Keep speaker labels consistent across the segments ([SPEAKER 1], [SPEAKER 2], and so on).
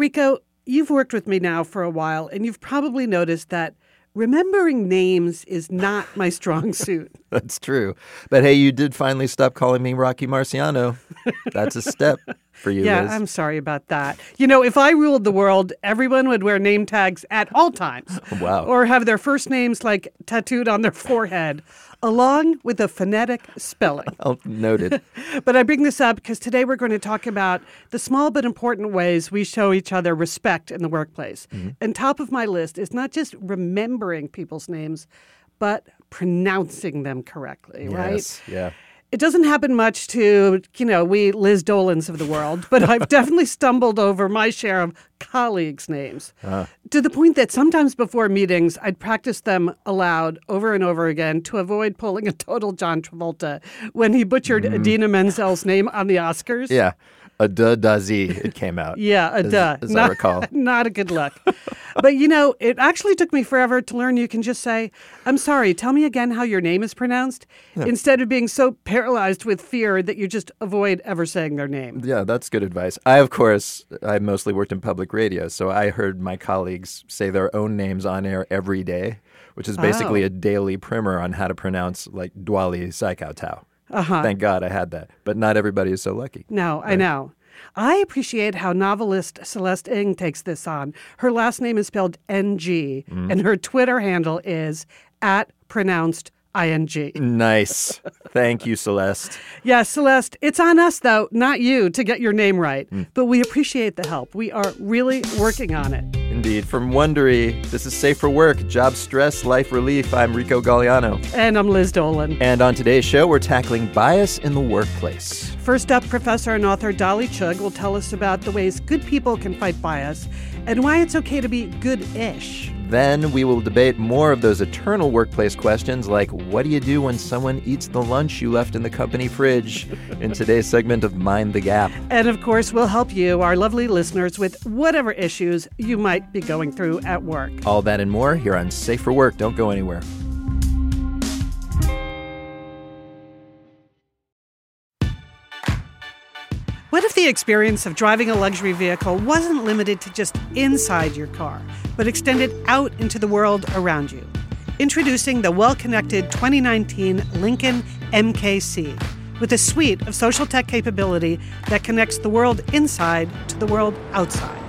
[SPEAKER 1] Rico, you've worked with me now for a while, and you've probably noticed that remembering names is not my strong suit.
[SPEAKER 2] That's true. But hey, you did finally stop calling me Rocky Marciano. That's a step for you,
[SPEAKER 1] yeah,
[SPEAKER 2] Liz.
[SPEAKER 1] I'm sorry about that. You know, if I ruled the world, everyone would wear name tags at all times.
[SPEAKER 2] Wow.
[SPEAKER 1] Or have their first names like tattooed on their forehead, along with a phonetic spelling.
[SPEAKER 2] Oh, noted.
[SPEAKER 1] But I bring this up because today we're going to talk about the small but important ways we show each other respect in the workplace. Mm-hmm. And top of my list is not just remembering people's names, but pronouncing them correctly, right?
[SPEAKER 2] Yes. Yeah.
[SPEAKER 1] It doesn't happen much to, you know, we Liz Dolans of the world, but I've definitely stumbled over my share of colleagues' names ah. to the point that sometimes before meetings, I'd practice them aloud over and over again to avoid pulling a total John Travolta when he butchered mm-hmm. Idina Menzel's name on the Oscars.
[SPEAKER 2] Yeah. A duh dazi, it came out.
[SPEAKER 1] Yeah, a
[SPEAKER 2] as,
[SPEAKER 1] duh.
[SPEAKER 2] As
[SPEAKER 1] not,
[SPEAKER 2] I recall.
[SPEAKER 1] Not a good look. but you know, it actually took me forever to learn you can just say, I'm sorry, tell me again how your name is pronounced, instead of being so paralyzed with fear that you just avoid ever saying their name.
[SPEAKER 2] Yeah, that's good advice. I, of course, I mostly worked in public radio, so I heard my colleagues say their own names on air every day, which is basically
[SPEAKER 1] Oh.
[SPEAKER 2] a daily primer on how to pronounce like Dwali Saikao Tao.
[SPEAKER 1] Uh-huh.
[SPEAKER 2] Thank God I had that. But not everybody is so lucky.
[SPEAKER 1] No, I know. I appreciate how novelist Celeste Ng takes this on. Her last name is spelled NG, and her Twitter handle is at pronounced ING.
[SPEAKER 2] Nice. Thank you, Celeste.
[SPEAKER 1] Yeah, Celeste, it's on us, though, not you, to get your name right. Mm. But we appreciate the help. We are really working on it.
[SPEAKER 2] Indeed. From Wondery, this is Safe for Work, Job Stress, Life Relief. I'm Rico Gagliano.
[SPEAKER 1] And I'm Liz Dolan.
[SPEAKER 2] And on today's show, we're tackling bias in the workplace.
[SPEAKER 1] First up, professor and author Dolly Chugh will tell us about the ways good people can fight bias and why it's okay to be good ish.
[SPEAKER 2] Then we will debate more of those eternal workplace questions like what do you do when someone eats the lunch you left in the company fridge in today's segment of Mind the Gap.
[SPEAKER 1] And of course, we'll help you, our lovely listeners, with whatever issues you might be going through at work.
[SPEAKER 2] All that and more here on Safe for Work. Don't go anywhere.
[SPEAKER 1] What if the experience of driving a luxury vehicle wasn't limited to just inside your car, but extended out into the world around you? Introducing the well connected 2019 Lincoln MKC with a suite of social tech capability that connects the world inside to the world outside.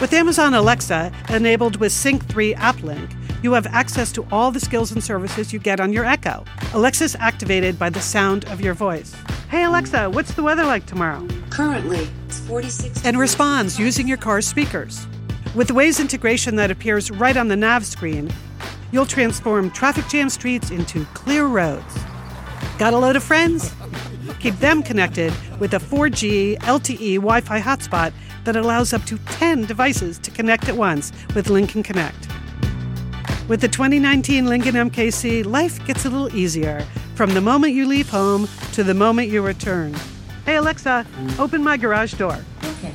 [SPEAKER 1] With Amazon Alexa enabled with Sync 3 App Link, you have access to all the skills and services you get on your Echo. Alexa's activated by the sound of your voice. Hey Alexa, what's the weather like tomorrow?
[SPEAKER 3] Currently, it's 46.
[SPEAKER 1] and responds using your car's speakers. With the Waze integration that appears right on the nav screen, you'll transform traffic jam streets into clear roads. Got a load of friends? Keep them connected with a 4G LTE Wi Fi hotspot that allows up to 10 devices to connect at once with Lincoln Connect. With the 2019 Lincoln MKC, life gets a little easier from the moment you leave home to the moment you return. Hey Alexa, open my garage door.
[SPEAKER 3] Okay.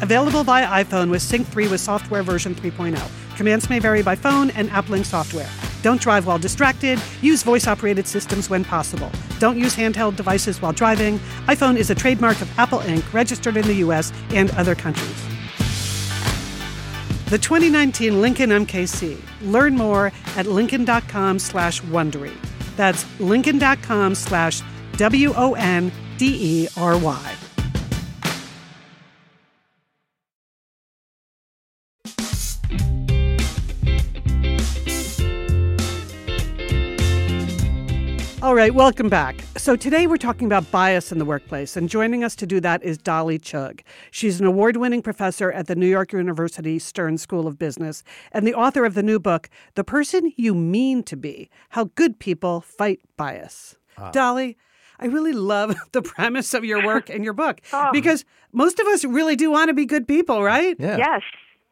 [SPEAKER 1] Available via iPhone with Sync 3 with software version 3.0. Commands may vary by phone and app link software. Don't drive while distracted. Use voice operated systems when possible. Don't use handheld devices while driving. iPhone is a trademark of Apple Inc., registered in the US and other countries. The 2019 Lincoln MKC. Learn more at lincoln.com slash Wondery. That's lincoln.com slash W O N D E R Y. All right, welcome back. So today we're talking about bias in the workplace, and joining us to do that is Dolly Chugh. She's an award-winning professor at the New York University Stern School of Business and the author of the new book, The Person You Mean to Be: How Good People Fight Bias. Ah. Dolly, I really love the premise of your work and your book oh. because most of us really do want to be good people, right?
[SPEAKER 2] Yeah.
[SPEAKER 4] Yes.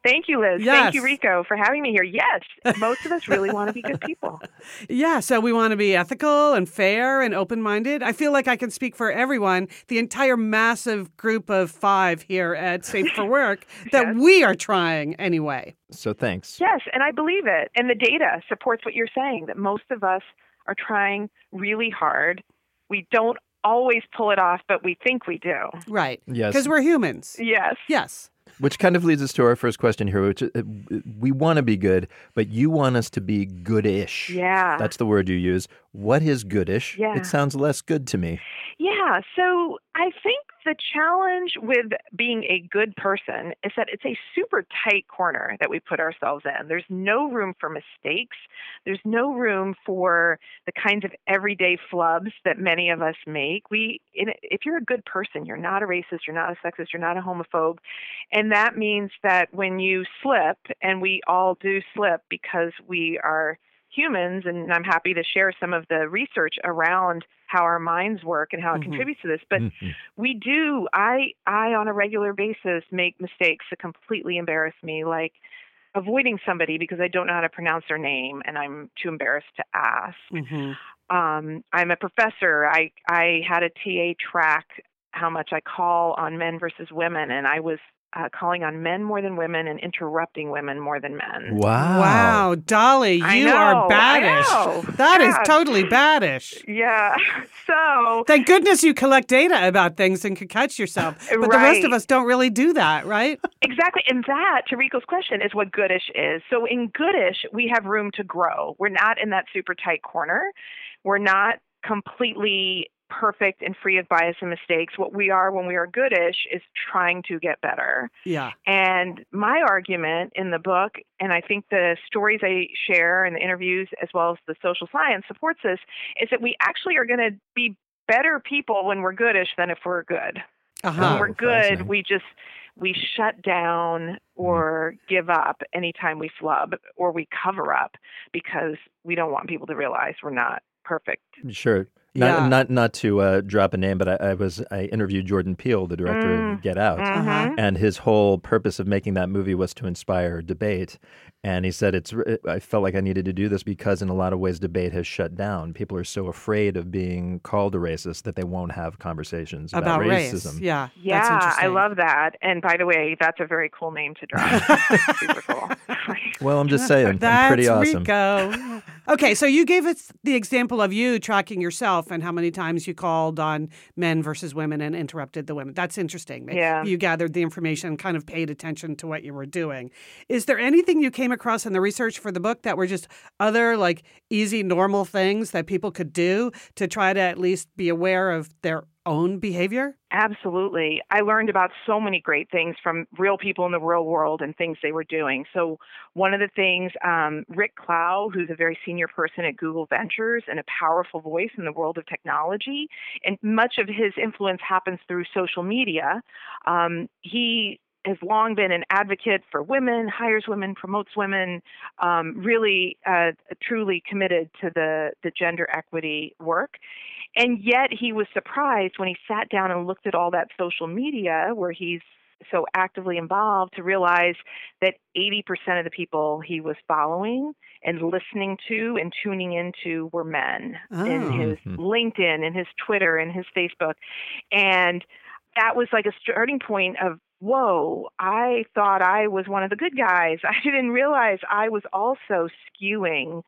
[SPEAKER 4] Thank you, Liz.
[SPEAKER 1] Yes.
[SPEAKER 4] Thank you, Rico, for having me here. Yes, most of us really want to be good people.
[SPEAKER 1] Yeah, so we want to be ethical and fair and open minded. I feel like I can speak for everyone, the entire massive group of five here at Safe for Work, that
[SPEAKER 4] Yes.
[SPEAKER 1] we are trying anyway.
[SPEAKER 2] So thanks.
[SPEAKER 4] Yes, and I believe it. And the data supports what you're saying that most of us are trying really hard. We don't always pull it off, but we think we do.
[SPEAKER 1] Right.
[SPEAKER 2] Yes.
[SPEAKER 1] Because we're humans.
[SPEAKER 4] Yes.
[SPEAKER 1] Yes.
[SPEAKER 2] Which kind of leads us to our first question here, which uh, we want to be good, but you want us to be goodish.
[SPEAKER 4] Yeah.
[SPEAKER 2] That's the word you use. What is goodish?
[SPEAKER 4] Yeah.
[SPEAKER 2] It sounds less good to me.
[SPEAKER 4] Yeah, so I think the challenge with being a good person is that it's a super tight corner that we put ourselves in. There's no room for mistakes. There's no room for the kinds of everyday flubs that many of us make. We if you're a good person, you're not a racist, you're not a sexist, you're not a homophobe. And that means that when you slip and we all do slip because we are humans, and I'm happy to share some of the research around how our minds work and how it mm-hmm. contributes to this. But mm-hmm. we do, I, I on a regular basis make mistakes that completely embarrass me, like avoiding somebody because I don't know how to pronounce their name and I'm too embarrassed to ask. Mm-hmm. Um, I'm a professor. I I had a TA track how much I call on men versus women, and I was uh, calling on men more than women and interrupting women more than men.
[SPEAKER 2] Wow.
[SPEAKER 1] Wow, Dolly, you
[SPEAKER 4] know,
[SPEAKER 1] are baddish. That is totally baddish.
[SPEAKER 4] Yeah. So
[SPEAKER 1] Thank goodness you collect data about things and can catch yourself. But
[SPEAKER 4] right.
[SPEAKER 1] the rest of us don't really do that, right?
[SPEAKER 4] Exactly. And that, to Rico's question, is what goodish is. So in goodish, we have room to grow. We're not in that super tight corner. We're not completely perfect and free of bias and mistakes. What we are when we are goodish is trying to get better.
[SPEAKER 1] Yeah.
[SPEAKER 4] And my argument in the book, and I think the stories I share and the interviews, as well as the social science supports this, is that we actually are going to be better people when we're goodish than if we're good.
[SPEAKER 1] Uh-huh.
[SPEAKER 4] When we're good, we just we shut down or mm. give up anytime we flub or we cover up because we don't want people to realize we're not perfect.
[SPEAKER 2] Sure. Not,
[SPEAKER 1] yeah.
[SPEAKER 2] not not to uh, drop a name, but I, I, was I interviewed Jordan Peele, the director mm. of Get Out,
[SPEAKER 4] mm-hmm.
[SPEAKER 2] and his whole purpose of making that movie was to inspire debate. And he said, "It's I felt like I needed to do this because in a lot of ways debate has shut down. People are so afraid of being called a racist that they won't have conversations about,
[SPEAKER 1] about
[SPEAKER 2] racism.
[SPEAKER 1] Race. Yeah,
[SPEAKER 4] yeah, I love that. And by the way, that's a very cool name to drop. Super cool.
[SPEAKER 2] well, I'm just saying,
[SPEAKER 1] that's
[SPEAKER 2] I'm pretty awesome.
[SPEAKER 1] Rico. okay, so you gave us the example of you tracking yourself and how many times you called on men versus women and interrupted the women. That's interesting.
[SPEAKER 4] Yeah.
[SPEAKER 1] You gathered the information, kind of paid attention to what you were doing. Is there anything you came came across in the research for the book that were just other like easy normal things that people could do to try to at least be aware of their own behavior?
[SPEAKER 4] Absolutely. I learned about so many great things from real people in the real world and things they were doing. So, one of the things, um, Rick Klau, who's a very senior person at Google Ventures and a powerful voice in the world of technology, and much of his influence happens through social media. Um, he has long been an advocate for women, hires women, promotes women, um, really uh, truly committed to the, the gender equity work. And yet he was surprised when he sat down and looked at all that social media where he's so actively involved to realize that 80% of the people he was following and listening to and tuning into were men
[SPEAKER 1] oh.
[SPEAKER 4] in his
[SPEAKER 2] Hmm.
[SPEAKER 4] LinkedIn and his Twitter and his Facebook. And that was like a starting point of whoa, I thought I was one of the good guys. I didn't realize I was also skewing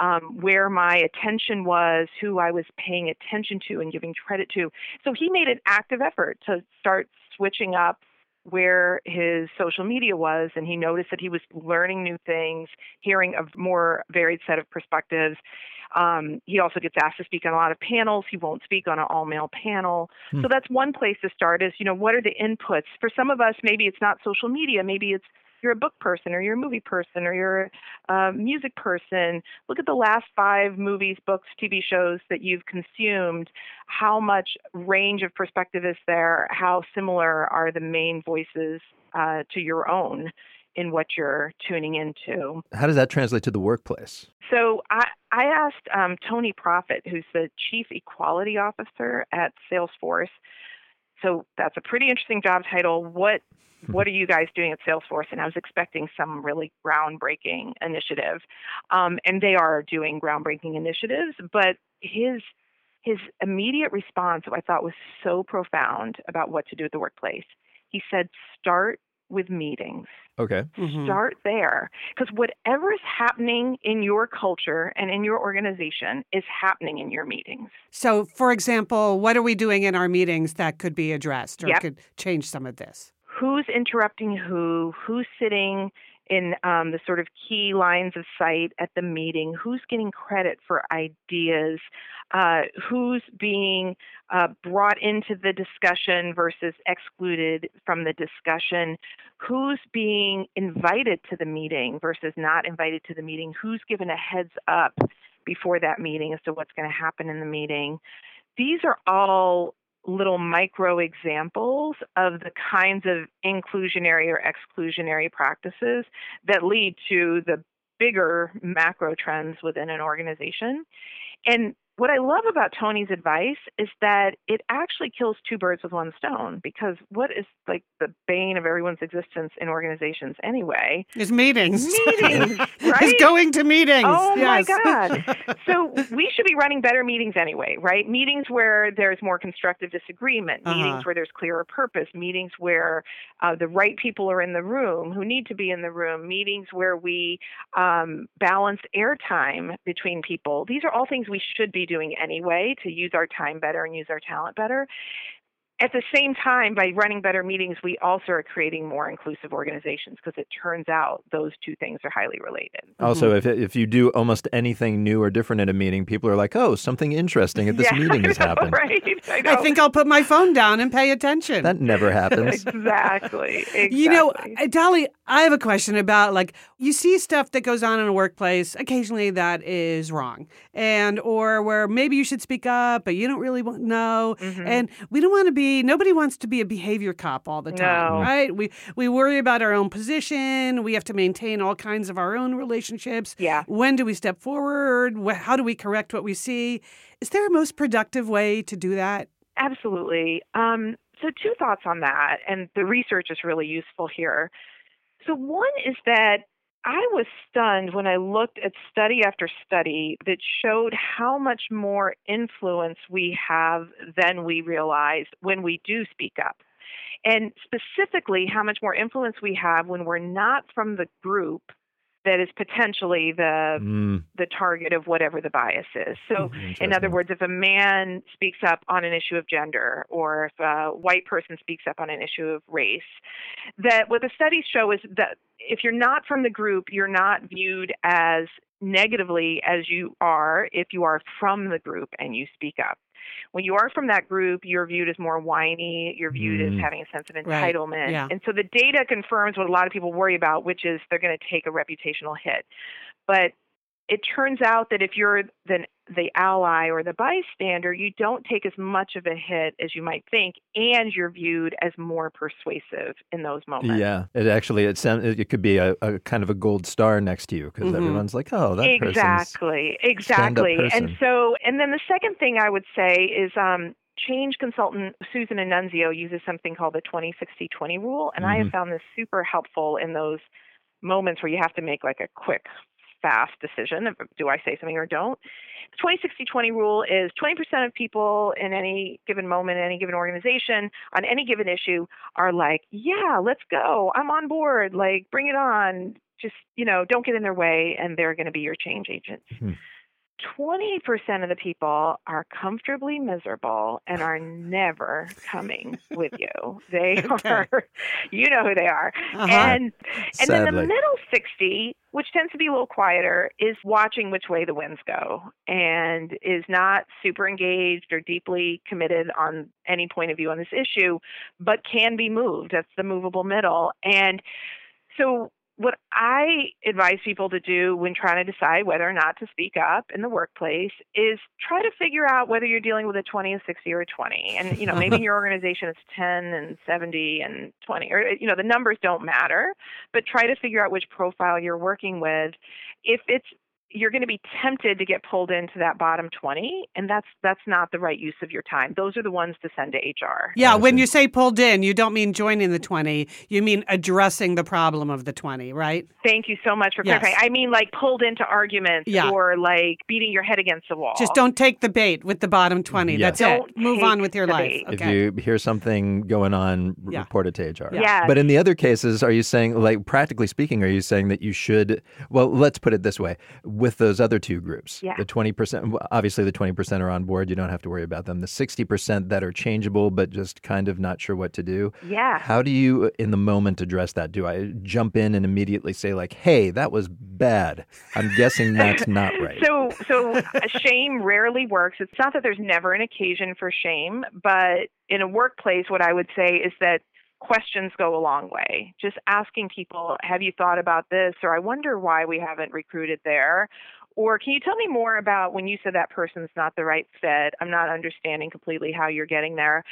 [SPEAKER 4] um, where my attention was, who I was paying attention to and giving credit to. So he made an active effort to start switching up where his social media was and he noticed that he was learning new things hearing a more varied set of perspectives. Um, he also gets asked to speak on a lot of panels. He won't speak on an all male panel.
[SPEAKER 2] Hmm.
[SPEAKER 4] so that's one place to start is you know what are the inputs? For some of us maybe it's not social media maybe it's you're a book person or you're a movie person or you're a music person, look at the last five movies, books, TV shows that you've consumed. How much range of perspective is there? How similar are the main voices uh, to your own in what you're tuning into?
[SPEAKER 2] How does that translate to the workplace?
[SPEAKER 4] So I, I asked um, Tony Prophet, who's the Chief Equality Officer at Salesforce. So that's a pretty interesting job title. What what are you guys doing at Salesforce? And I was expecting some really groundbreaking initiative, um, and they are doing groundbreaking initiatives. But his his immediate response, I thought was so profound about what to do at the workplace. He said, "Start with meetings."
[SPEAKER 2] Okay.
[SPEAKER 1] Mhm.
[SPEAKER 4] Start there. Because whatever is happening in your culture and in your organization is happening in your meetings.
[SPEAKER 1] So, for example, what are we doing in our meetings that could be addressed or
[SPEAKER 4] Yep.
[SPEAKER 1] could change some of this?
[SPEAKER 4] Who's interrupting who, who's sitting in um, the sort of key lines of sight at the meeting, who's getting credit for ideas, uh, who's being uh, brought into the discussion versus excluded from the discussion, who's being invited to the meeting versus not invited to the meeting, who's given a heads up before that meeting as to what's going to happen in the meeting. These are all little micro examples of the kinds of inclusionary or exclusionary practices that lead to the bigger macro trends within an organization. And what I love about Tony's advice is that it actually kills two birds with one stone because what is like the bane of everyone's existence in organizations anyway?
[SPEAKER 1] Is meetings.
[SPEAKER 4] Meetings, right?
[SPEAKER 1] Is going to meetings.
[SPEAKER 4] Oh
[SPEAKER 1] yes.
[SPEAKER 4] my God. so we should be running better meetings anyway, right? Meetings where there's more constructive disagreement,
[SPEAKER 1] Uh-huh.
[SPEAKER 4] meetings where there's clearer purpose, meetings where uh, the right people are in the room who need to be in the room, meetings where we um, balance airtime between people. These are all things we should be doing anyway to use our time better and use our talent better. At the same time, by running better meetings, we also are creating more inclusive organizations because it turns out those two things are highly related.
[SPEAKER 2] Also, if if you do almost anything new or different at a meeting, people are like, "Oh, something interesting at this
[SPEAKER 4] Yeah,
[SPEAKER 2] meeting
[SPEAKER 4] I
[SPEAKER 2] has
[SPEAKER 4] know,
[SPEAKER 2] happened."
[SPEAKER 4] Right? I,
[SPEAKER 1] I think I'll put my phone down and pay attention.
[SPEAKER 2] That never happens.
[SPEAKER 4] exactly. exactly.
[SPEAKER 1] You know, uh, Dolly, I have a question about like you see stuff that goes on in a workplace occasionally that is wrong, and or where maybe you should speak up, but you don't really want know,
[SPEAKER 4] Mhm.
[SPEAKER 1] and we don't want to be. Nobody wants to be a behavior cop all the time,
[SPEAKER 4] No.
[SPEAKER 1] right? We we worry about our own position. We have to maintain all kinds of our own relationships.
[SPEAKER 4] yeah.
[SPEAKER 1] When do we step forward? How do we correct what we see? Is there a most productive way to do that?
[SPEAKER 4] Absolutely. Um, so, two thoughts on that, and the research is really useful here. So, one is that I was stunned when I looked at study after study that showed how much more influence we have than we realize when we do speak up. And specifically, how much more influence we have when we're not from the group that is potentially the
[SPEAKER 2] Mm,
[SPEAKER 4] the target of whatever the bias is. So, in other words, if a man speaks up on an issue of gender, or if a white person speaks up on an issue of race, that what the studies show is that if you're not from the group, you're not viewed as negatively as you are if you are from the group and you speak up. When you are from that group, you're viewed as more whiny, you're viewed
[SPEAKER 2] Mm.
[SPEAKER 4] as having a sense of
[SPEAKER 1] Right.
[SPEAKER 4] entitlement.
[SPEAKER 1] Yeah.
[SPEAKER 4] And so the data confirms what a lot of people worry about, which is they're going to take a reputational hit. But it turns out that if you're the the ally or the bystander, you don't take as much of a hit as you might think, and you're viewed as more persuasive in those moments.
[SPEAKER 2] yeah, it actually it sounds it could be a, a kind of a gold star next to you because
[SPEAKER 1] Mhm.
[SPEAKER 2] everyone's like, "Oh, that
[SPEAKER 4] exactly, exactly. And so, and then the second thing I would say is um, change consultant Susan Annunzio uses something called the 20-60-20 rule, and I have
[SPEAKER 2] Mhm.
[SPEAKER 4] found this super helpful in those moments where you have to make like a quick, fast decision of do I say something or don't. The 20-60-20 rule is 20% of people in any given moment, in any given organization, on any given issue, are like, yeah, let's go. I'm on board. Like, bring it on. Just, you know, don't get in their way, and they're going to be your change agents.
[SPEAKER 2] Mhm.
[SPEAKER 4] 20% of the people are comfortably miserable and are never coming with you. They
[SPEAKER 1] Okay.
[SPEAKER 4] are, you know who they are.
[SPEAKER 1] Uh-huh.
[SPEAKER 4] And and then the middle 60, which tends to be a little quieter, is watching which way the winds go and is not super engaged or deeply committed on any point of view on this issue, but can be moved. That's the movable middle. And so what I advise people to do when trying to decide whether or not to speak up in the workplace is try to figure out whether you're dealing with a 20, a 60, or a 20. And, you know, maybe in your organization it's 10 and 70 and 20, or, you know, the numbers don't matter, but try to figure out which profile you're working with. If it's you're going to be tempted to get pulled into that bottom 20 and that's that's not the right use of your time those are the ones to send to hr
[SPEAKER 1] Yeah, when you say pulled in, you don't mean joining the 20. You mean addressing the problem of the 20, right?
[SPEAKER 4] Thank you so much for
[SPEAKER 1] Yes.
[SPEAKER 4] clarifying. I mean, like pulled into arguments
[SPEAKER 1] Yeah.
[SPEAKER 4] or like beating your head against the wall.
[SPEAKER 1] Just don't take the bait with the bottom 20.
[SPEAKER 2] Yeah.
[SPEAKER 1] That's
[SPEAKER 4] Don't
[SPEAKER 1] it. Move on with your life.
[SPEAKER 4] bait.
[SPEAKER 2] If you hear something going on,
[SPEAKER 1] Yeah.
[SPEAKER 2] report it to HR.
[SPEAKER 4] Yes.
[SPEAKER 2] But in the other cases, are you saying, like, practically speaking, are you saying that you should? Well, let's put it this way: with those other two groups.
[SPEAKER 4] Yeah.
[SPEAKER 2] The 20%, obviously the 20% are on board. You don't have to worry about them. The 60% that are changeable, but just kind of not sure what to do.
[SPEAKER 4] Yeah.
[SPEAKER 2] How do you, uh, in the moment, address that? Do I jump in and immediately say, like, hey, that was bad? I'm guessing that's not right.
[SPEAKER 4] So, so uh, shame rarely works. It's not that there's never an occasion for shame, but in a workplace, what I would say is that questions go a long way. Just asking people, have you thought about this? Or I wonder why we haven't recruited there. Or can you tell me more about when you said that person's not the right fit? I'm not understanding completely how you're getting there.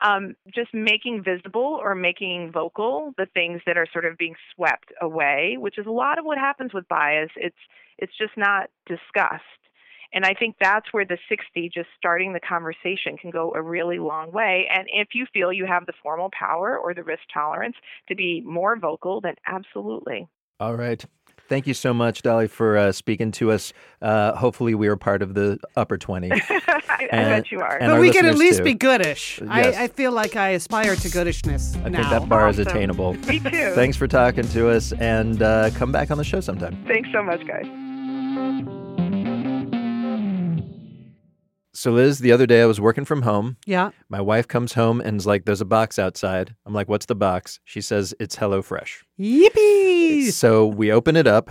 [SPEAKER 4] Um, just making visible or making vocal the things that are sort of being swept away, which is a lot of what happens with bias. It's it's just not discussed. And I think that's where the 60, just starting the conversation, can go a really long way. And if you feel you have the formal power or the risk tolerance to be more vocal, then absolutely.
[SPEAKER 2] All right. Thank you so much, Dolly, for uh, speaking to us. Uh, hopefully, we are part of the upper 20.
[SPEAKER 4] I, I bet you are.
[SPEAKER 1] But we can at least
[SPEAKER 2] too.
[SPEAKER 1] be goodish.
[SPEAKER 2] Yes.
[SPEAKER 1] I, I feel like I aspire to goodishness
[SPEAKER 2] I
[SPEAKER 1] now.
[SPEAKER 2] think that bar is attainable.
[SPEAKER 4] Me too.
[SPEAKER 2] Thanks for talking to us and uh, come back on the show sometime.
[SPEAKER 4] Thanks so much, guys.
[SPEAKER 2] So, Liz, the other day I was working from home.
[SPEAKER 1] Yeah.
[SPEAKER 2] My wife comes home and is like, There's a box outside. I'm like, What's the box? She says, It's HelloFresh.
[SPEAKER 1] Yippee!
[SPEAKER 2] So we open it up,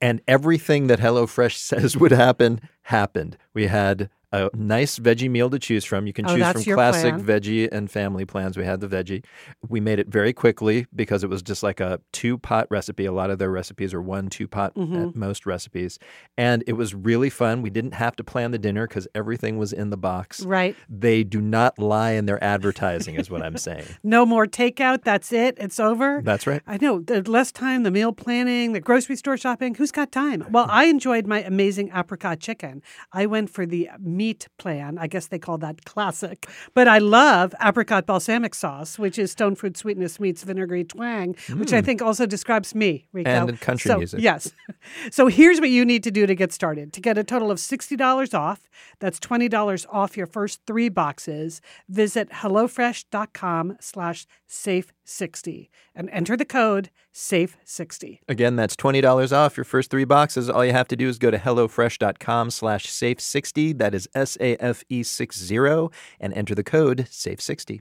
[SPEAKER 2] and everything that HelloFresh says would happen happened. We had a nice veggie meal to choose from. You can
[SPEAKER 1] Oh,
[SPEAKER 2] choose from classic
[SPEAKER 1] plan.
[SPEAKER 2] veggie and family plans. We had the veggie. We made it very quickly because it was just like a two pot recipe. A lot of their recipes are one, two pot
[SPEAKER 1] Mm-hmm.
[SPEAKER 2] at most recipes. And it was really fun. We didn't have to plan the dinner because everything was in the box.
[SPEAKER 1] Right.
[SPEAKER 2] They do not lie in their advertising, is what I'm saying.
[SPEAKER 1] No more takeout. That's it. It's over.
[SPEAKER 2] That's right.
[SPEAKER 1] I know. The less time, the meal planning, the grocery store shopping. Who's got time? Well, I enjoyed my amazing apricot chicken. I went for the meat plan. I guess they call that classic. But I love apricot balsamic sauce, which is stone fruit sweetness meets vinegary twang, which I think also describes me, Rico.
[SPEAKER 2] Mm. And country
[SPEAKER 1] So,
[SPEAKER 2] music.
[SPEAKER 1] Yes. So here's what you need to do to get started. To get a total of $60 off, that's $20 off your first three boxes, visit HelloFresh.com slash safe60 and enter the code SAFE60.
[SPEAKER 2] Again, that's $20 off your first three boxes. All you have to do is go to HelloFresh.com slash safe60. That is S-A-F-E 60 and enter the code SAFE60.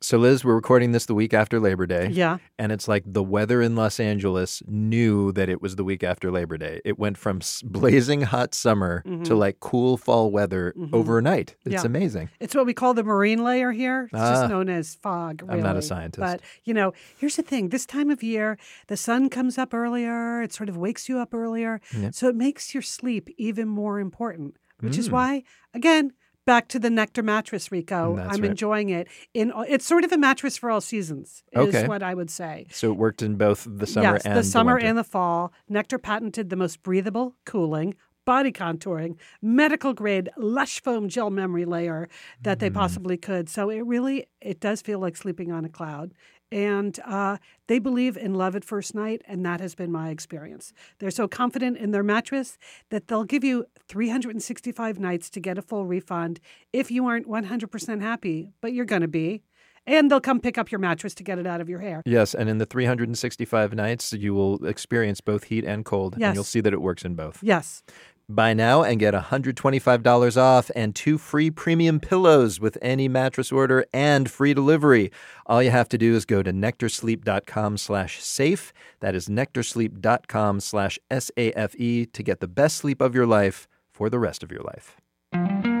[SPEAKER 2] So, Liz, we're recording this the week after Labor Day.
[SPEAKER 1] Yeah.
[SPEAKER 2] And it's like the weather in Los Angeles knew that it was the week after Labor Day. It went from blazing hot summer to like cool fall weather overnight. It's
[SPEAKER 1] Mm-hmm. Yeah.
[SPEAKER 2] amazing.
[SPEAKER 1] It's what we call the marine layer here. It's
[SPEAKER 2] Ah.
[SPEAKER 1] just known as fog.
[SPEAKER 2] I'm not a scientist.
[SPEAKER 1] But, you know, here's the thing this time of year, the sun comes up earlier, it sort of wakes you up earlier. So it makes your sleep even more important, which
[SPEAKER 2] Mm.
[SPEAKER 1] is why, again, back to the Nectar mattress, Rico.
[SPEAKER 2] That's
[SPEAKER 1] I'm
[SPEAKER 2] right.
[SPEAKER 1] enjoying it. In It's sort of a mattress for all seasons, is
[SPEAKER 2] Okay.
[SPEAKER 1] what I would say.
[SPEAKER 2] So it worked in both the summer
[SPEAKER 1] yes,
[SPEAKER 2] and
[SPEAKER 1] the summer
[SPEAKER 2] winter.
[SPEAKER 1] and the fall. Nectar patented the most breathable, cooling, body contouring, medical grade, lush foam gel memory layer that
[SPEAKER 2] Mm.
[SPEAKER 1] they possibly could. So it really it does feel like sleeping on a cloud. And uh, they believe in love at first night, and that has been my experience. They're so confident in their mattress that they'll give you 365 nights to get a full refund if you aren't 100% happy, but you're going to be. And they'll come pick up your mattress to get it out of your hair.
[SPEAKER 2] Yes, and in the 365 nights, you will experience both heat and cold,
[SPEAKER 1] Yes.
[SPEAKER 2] and you'll see that it works in both.
[SPEAKER 1] Yes.
[SPEAKER 2] Buy now and get $125 off and two free premium pillows with any mattress order and free delivery. All you have to do is go to nectarsleep.com slash safe. That is nectarsleep.com slash S-A-F-E to get the best sleep of your life for the rest of your life.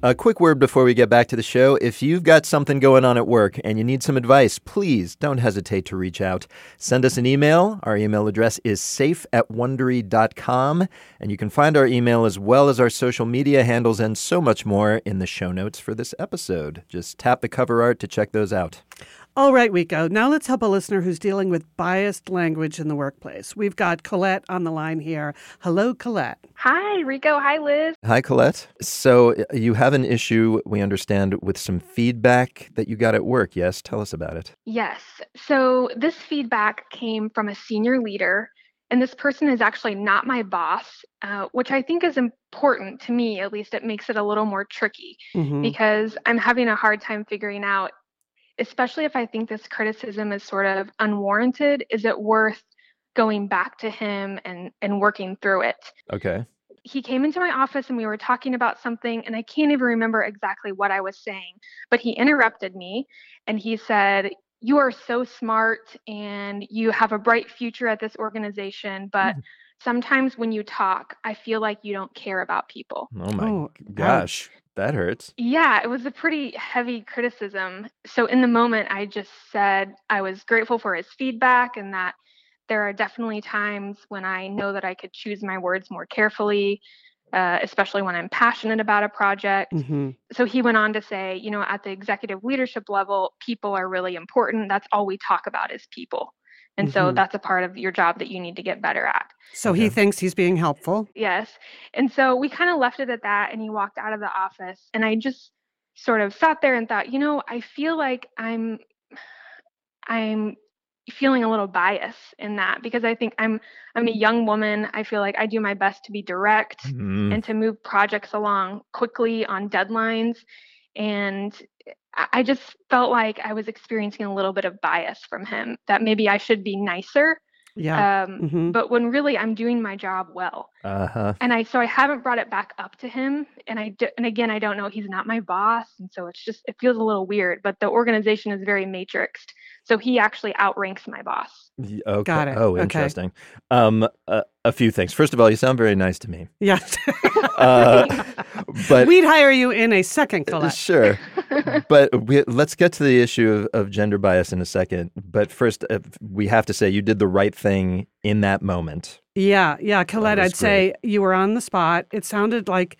[SPEAKER 2] A quick word before we get back to the show. If you've got something going on at work and you need some advice, please don't hesitate to reach out. Send us an email. Our email address is safe at wondery.com. And you can find our email as well as our social media handles and so much more in the show notes for this episode. Just tap the cover art to check those out.
[SPEAKER 1] All right, Rico. Now let's help a listener who's dealing with biased language in the workplace. We've got Colette on the line here. Hello, Colette.
[SPEAKER 5] Hi, Rico. Hi, Liz.
[SPEAKER 2] Hi, Colette. So uh, you have an issue, we understand, with some feedback that you got at work. Yes, tell us about it.
[SPEAKER 5] Yes. So this feedback came from a senior leader, and this person is actually not my boss, uh, which I think is important to me. At least it makes it a little more tricky
[SPEAKER 1] Mhm.
[SPEAKER 5] because I'm having a hard time figuring out, especially if I think this criticism is sort of unwarranted, is it worth going back to him and and working through it.
[SPEAKER 2] Okay.
[SPEAKER 5] He came into my office and we were talking about something and I can't even remember exactly what I was saying, but he interrupted me and he said, "You are so smart and you have a bright future at this organization, but
[SPEAKER 2] Mm.
[SPEAKER 5] sometimes when you talk, I feel like you don't care about people."
[SPEAKER 2] Oh my
[SPEAKER 1] Oh,
[SPEAKER 2] gosh, that hurts.
[SPEAKER 5] Yeah, it was a pretty heavy criticism. So in the moment, I just said I was grateful for his feedback and that there are definitely times when I know that I could choose my words more carefully, uh, especially when I'm passionate about a project.
[SPEAKER 1] hmm
[SPEAKER 5] So he went on to say, you know, at the executive leadership level, people are really important. That's all we talk about is people. And so
[SPEAKER 1] Mhm.
[SPEAKER 5] that's a part of your job that you need to get better at.
[SPEAKER 1] So he
[SPEAKER 2] Okay.
[SPEAKER 1] thinks he's being helpful.
[SPEAKER 5] Yes. And so we kind of left it at that and he walked out of the office and I just sort of sat there and thought, you know, I feel like I'm I'm feeling a little bias in that because I think I'm I'm a young woman. I feel like I do my best to be direct
[SPEAKER 2] Mm,
[SPEAKER 5] and to move projects along quickly on deadlines and I just felt like I was experiencing a little bit of bias from him that maybe I should be nicer
[SPEAKER 1] Yeah.
[SPEAKER 5] um,
[SPEAKER 1] hmm
[SPEAKER 5] but when really I'm doing my job well
[SPEAKER 2] uh-huh.
[SPEAKER 5] and I so I haven't brought it back up to him and I d- and again I don't know he's not my boss and so it's just it feels a little weird but the organization is very matrixed so he actually outranks my boss
[SPEAKER 2] Y- Okay.
[SPEAKER 1] Got it.
[SPEAKER 2] Oh,
[SPEAKER 1] Okay.
[SPEAKER 2] interesting. Um, uh, a few things. First of all, you sound very nice to me.
[SPEAKER 1] Yes.
[SPEAKER 2] Uh, but
[SPEAKER 1] We'd hire you in a second, Colette.
[SPEAKER 2] sure. but we, let's get to the issue of, of gender bias in a second. But first, uh, we have to say you did the right thing in that moment.
[SPEAKER 1] Yeah, yeah, Colette, I'd say you were on the spot. It sounded like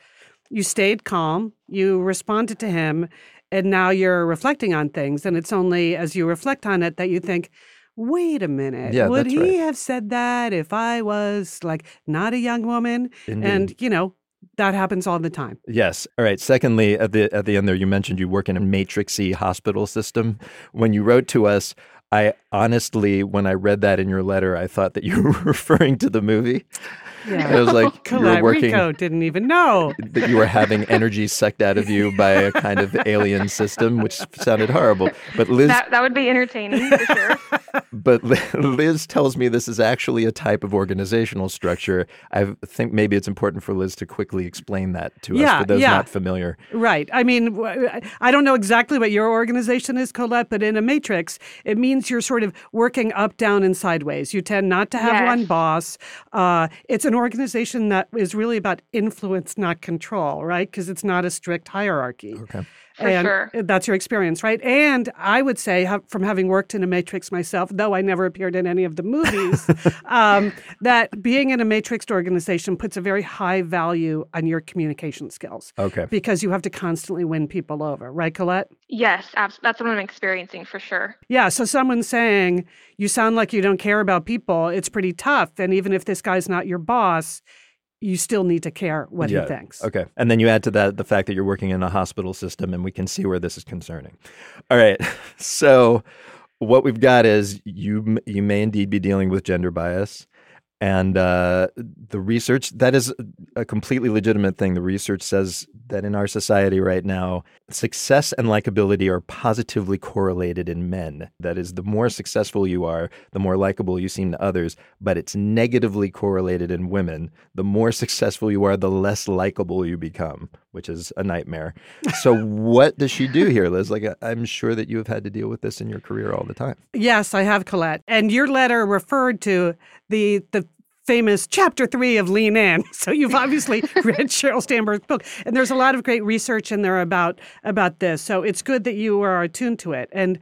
[SPEAKER 1] you stayed calm, you responded to him, and now you're reflecting on things. And it's only as you reflect on it that you think, wait a minute,
[SPEAKER 2] Yeah,
[SPEAKER 1] would he
[SPEAKER 2] right.
[SPEAKER 1] have said that if I was like not a young woman?
[SPEAKER 2] Indeed.
[SPEAKER 1] And, you know, that happens all the time.
[SPEAKER 2] Yes. All right. Secondly, at the at the end there, you mentioned you work in a matrixy hospital system. When you wrote to us, I honestly, when I read that in your letter, I thought that you were referring to the movie.
[SPEAKER 1] Yeah.
[SPEAKER 2] It was like you were
[SPEAKER 1] Colette
[SPEAKER 2] working
[SPEAKER 1] Rico didn't even know.
[SPEAKER 2] that you were having energy sucked out of you by a kind of alien system, which sounded horrible. But Liz,
[SPEAKER 5] that that would be entertaining for sure
[SPEAKER 2] but Liz tells me this is actually a type of organizational structure. I think maybe it's important for Liz to quickly explain that to us
[SPEAKER 1] Yeah,
[SPEAKER 2] for those
[SPEAKER 1] yeah.
[SPEAKER 2] not familiar.
[SPEAKER 1] Right. I mean, I don't know exactly what your organization is, Colette, but in a matrix, it means you're sort of working up, down, and sideways. You tend not to have
[SPEAKER 5] Yes.
[SPEAKER 1] one boss. Uh, it's an organization that is really about influence, not control, right? Because it's not a strict hierarchy.
[SPEAKER 2] Okay.
[SPEAKER 5] For
[SPEAKER 1] and
[SPEAKER 5] sure.
[SPEAKER 1] That's your experience, right? And I would say, ha- from having worked in a matrix myself, though I never appeared in any of the movies, um, that being in a matrixed organization puts a very high value on your communication skills
[SPEAKER 2] Okay.
[SPEAKER 1] because you have to constantly win people over, right, Colette?
[SPEAKER 5] yes abs- that's what i'm experiencing for sure
[SPEAKER 1] Yeah. So someone saying you sound like you don't care about people, it's pretty tough. And even if this guy's not your boss, you still need to care what
[SPEAKER 2] Yeah,
[SPEAKER 1] he thinks.
[SPEAKER 2] Okay. And then you add to that the fact that you're working in a hospital system, and we can see where this is concerning. All right. So, what we've got is you you may indeed be dealing with gender bias, and uh, the research that is a completely legitimate thing. The research says that in our society right now, success and likability are positively correlated in men. That is, the more successful you are, the more likable you seem to others. But it's negatively correlated in women. The more successful you are, the less likable you become, which is a nightmare. So, what does she do here, Liz? Like, I'm sure that you have had to deal with this in your career all the time.
[SPEAKER 1] Yes, I have, Colette. And your letter referred to the the famous chapter three of Lean In. So you've obviously read Sheryl Sandberg's book, and there's a lot of great research in there about about this. So it's good that you are attuned to it. And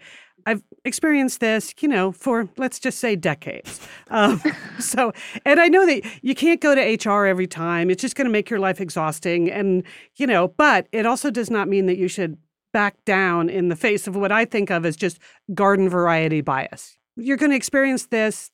[SPEAKER 1] I've experienced this, you know, for let's just say decades. Um, so, and I know that you can't go to HR every time. It's just going to make your life exhausting, and you know, but it also does not mean that you should back down in the face of what I think of as just garden variety bias. You're going to experience this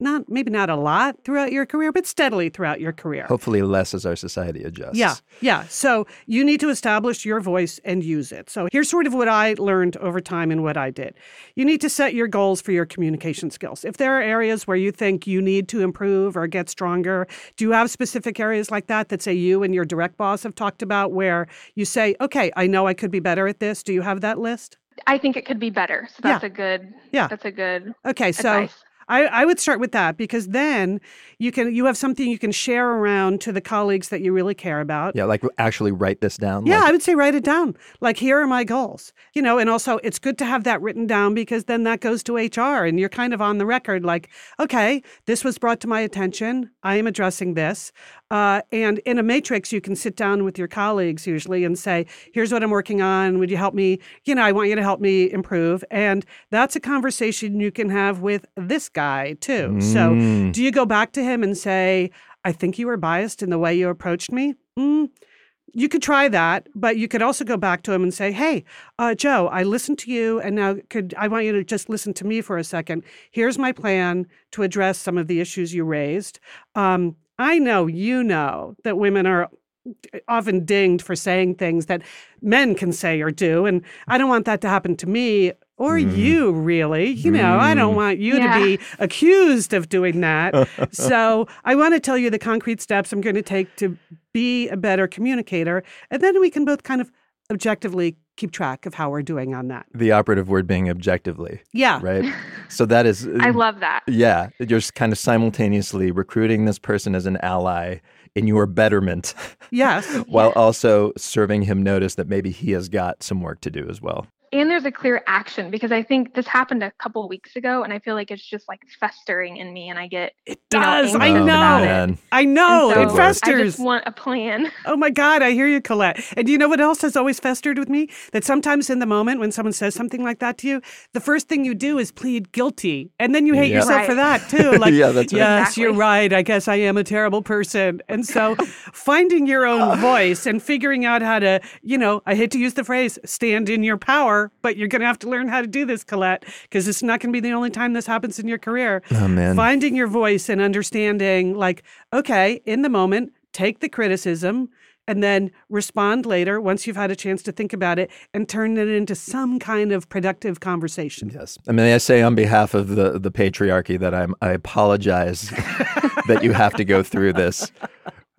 [SPEAKER 1] not maybe not a lot throughout your career, but steadily throughout your career.
[SPEAKER 2] Hopefully, less as our society adjusts.
[SPEAKER 1] Yeah, yeah. So you need to establish your voice and use it. So here's sort of what I learned over time and what I did. You need to set your goals for your communication skills. If there are areas where you think you need to improve or get stronger, do you have specific areas like that that say you and your direct boss have talked about where you say, okay, I know I could be better at this? Do you have that list?
[SPEAKER 5] i think it could be better so
[SPEAKER 1] Yeah.
[SPEAKER 5] that's a good
[SPEAKER 1] Yeah.
[SPEAKER 5] that's a good
[SPEAKER 1] Okay, so
[SPEAKER 5] advice
[SPEAKER 1] I, I would start with that because then you can you have something you can share around to the colleagues that you really care about.
[SPEAKER 2] Yeah, like actually write this down.
[SPEAKER 1] Yeah,
[SPEAKER 2] like,
[SPEAKER 1] I would say write it down. Like, here are my goals. You know, and also it's good to have that written down because then that goes to HR and you're kind of on the record like, okay, this was brought to my attention. I am addressing this. Uh, and in a matrix, you can sit down with your colleagues usually and say, here's what I'm working on. Would you help me? You know, I want you to help me improve. And that's a conversation you can have with this guy too. So
[SPEAKER 2] Mm.
[SPEAKER 1] do you go back to him and say, I think you were biased in the way you approached me? Mm, you could try that, but you could also go back to him and say, "Hey, uh, Joe, I listened to you, and now could I want you to just listen to me for a second? Here's my plan to address some of the issues you raised. Um, I know you know that women are often dinged for saying things that men can say or do, and I don't want that to happen to me." Or mm-hmm. you, really. You know, I don't mm. want you
[SPEAKER 5] Yeah.
[SPEAKER 1] to be accused of doing that. so I want to tell you the concrete steps I'm going to take to be a better communicator. And then we can both kind of objectively keep track of how we're doing on that.
[SPEAKER 2] the operative word being objectively,
[SPEAKER 1] Yeah.
[SPEAKER 2] right? so that is
[SPEAKER 5] I uh, love that.
[SPEAKER 2] Yeah, you're kind of simultaneously recruiting this person as an ally in your betterment
[SPEAKER 1] Yes.
[SPEAKER 2] while also serving him notice that maybe he has got some work to do as well.
[SPEAKER 5] And there's a clear action because I think this happened a couple of weeks ago and I feel like it's just like festering in me and I get
[SPEAKER 1] It
[SPEAKER 5] You know,
[SPEAKER 1] does. I
[SPEAKER 5] anxious
[SPEAKER 2] Oh,
[SPEAKER 1] know.
[SPEAKER 5] it.
[SPEAKER 1] I know.
[SPEAKER 5] And
[SPEAKER 1] it festers.
[SPEAKER 5] I just want a plan.
[SPEAKER 1] Oh my God, I hear you, Colette. And you know what else has always festered with me? That sometimes in the moment when someone says something like that to you, the first thing you do is plead guilty. And then you hate
[SPEAKER 2] Yeah.
[SPEAKER 1] yourself for that too. Like,
[SPEAKER 2] Yeah, that's right.
[SPEAKER 1] yes,
[SPEAKER 5] Exactly.
[SPEAKER 1] you're right. I guess I am a terrible person. And so finding your own voice and figuring out how to, you know, I hate to use the phrase stand in your power, but you're going to have to learn how to do this, Colette, because it's not going to be the only time this happens in your career.
[SPEAKER 2] Oh man.
[SPEAKER 1] Finding your voice and understanding, like, okay, in the moment, take the criticism and then respond later once you've had a chance to think about it and turn it into some kind of productive conversation.
[SPEAKER 2] Yes. I mean, I say on behalf of the, the patriarchy that I'm, I apologize that you have to go through this.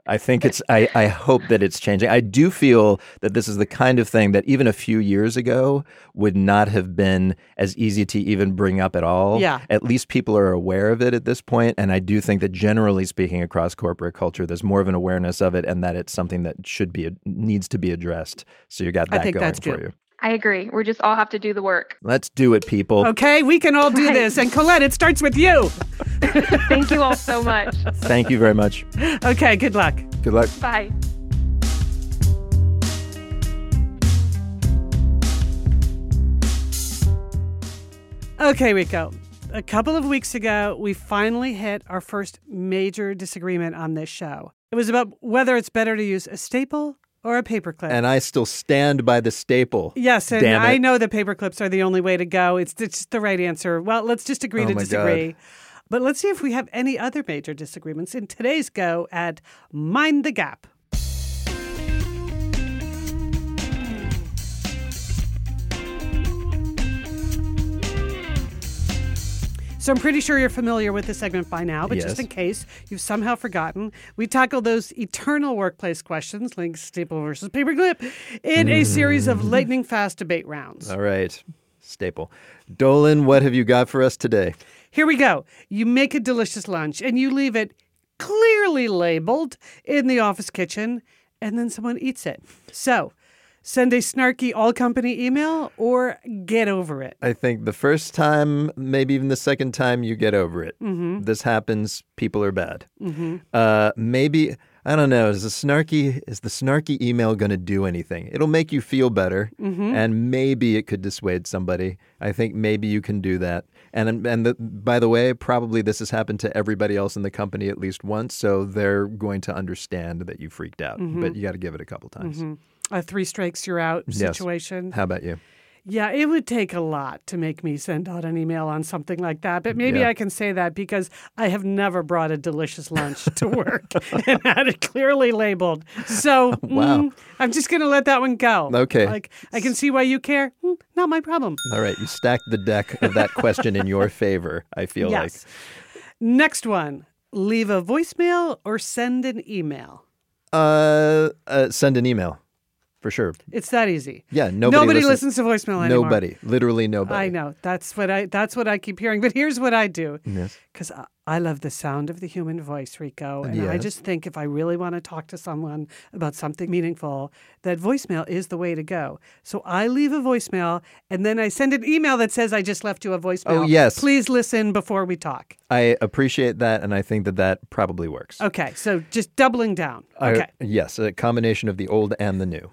[SPEAKER 2] I think it's, I, I hope that it's changing. I do feel that this is the kind of thing that even a few years ago would not have been as easy to even bring up at all.
[SPEAKER 1] Yeah.
[SPEAKER 2] At least people are aware of it at this point, And I do think that generally speaking across corporate culture, there's more of an awareness of it and that it's something that should be, needs to be addressed. So you got that going for you.
[SPEAKER 5] I agree. We just all have to do the work.
[SPEAKER 2] Let's do it, people.
[SPEAKER 1] Okay, we can all do
[SPEAKER 5] Right.
[SPEAKER 1] this. And Colette, it starts with you.
[SPEAKER 5] Thank you all so much.
[SPEAKER 2] Thank you very much.
[SPEAKER 1] Okay, good luck.
[SPEAKER 2] Good luck.
[SPEAKER 5] Bye.
[SPEAKER 1] Okay, Rico. A couple of weeks ago, we finally hit our first major disagreement on this show. It was about whether it's better to use a staple or a paperclip.
[SPEAKER 2] And I still stand by the staple.
[SPEAKER 1] Yes, and. I know that paper clips are the only way to go. It's, it's just the right answer. Well, let's just agree
[SPEAKER 2] Oh
[SPEAKER 1] to disagree. But let's see if we have any other major disagreements in today's go at Mind the Gap. So I'm pretty sure you're familiar with this segment by now, but
[SPEAKER 2] Yes.
[SPEAKER 1] just in case you've somehow forgotten, we tackle those eternal workplace questions, like staple versus paperclip, in a series of lightning fast debate rounds.
[SPEAKER 2] All right. Staple. Dolan, what have you got for us today?
[SPEAKER 1] Here we go. You make a delicious lunch and you leave it clearly labeled in the office kitchen, and then someone eats it. So, send a snarky all company email or get over it.
[SPEAKER 2] I think the first time, maybe even the second time, you get over it.
[SPEAKER 1] Mm-hmm.
[SPEAKER 2] This happens. People are bad. Uh, maybe I don't know. Is the snarky is the snarky email going to do anything? It'll make you feel better,
[SPEAKER 1] Mm-hmm.
[SPEAKER 2] and maybe it could dissuade somebody. I think maybe you can do that. And and the, by the way, probably this has happened to everybody else in the company at least once, so they're going to understand that you freaked out.
[SPEAKER 1] Mm-hmm.
[SPEAKER 2] But you got to give it a couple times.
[SPEAKER 1] A three strikes, you're out
[SPEAKER 2] Yes.
[SPEAKER 1] situation.
[SPEAKER 2] How about you?
[SPEAKER 1] Yeah, it would take a lot to make me send out an email on something like that. But maybe
[SPEAKER 2] Yeah.
[SPEAKER 1] I can say that because I have never brought a delicious lunch to work and had it clearly labeled. So
[SPEAKER 2] Wow.
[SPEAKER 1] mm, I'm just going to let that one go.
[SPEAKER 2] Okay.
[SPEAKER 1] Like, I can see why you care. Mm, not my problem.
[SPEAKER 2] All right, you stacked the deck of that question in your favor. I feel
[SPEAKER 1] Yes. Next one leave a voicemail or send an email.
[SPEAKER 2] Uh, uh, send an email for sure.
[SPEAKER 1] It's that easy.
[SPEAKER 2] Yeah, nobody,
[SPEAKER 1] listens to voicemail anymore.
[SPEAKER 2] Nobody, literally nobody.
[SPEAKER 1] I know. That's what I that's what I keep hearing. But here's what I do.
[SPEAKER 2] Yes.
[SPEAKER 1] Because I, love the sound of the human voice, Rico. And I just think if I really want to talk to someone about something meaningful, that voicemail is the way to go. So I leave a voicemail and then I send an email that says, I just left you a voicemail.
[SPEAKER 2] Oh, yes.
[SPEAKER 1] Please listen before we talk.
[SPEAKER 2] I appreciate that, and I think that that probably works.
[SPEAKER 1] Okay. So just doubling down.
[SPEAKER 2] I-
[SPEAKER 1] Okay.
[SPEAKER 2] yes, a combination of the old and the new.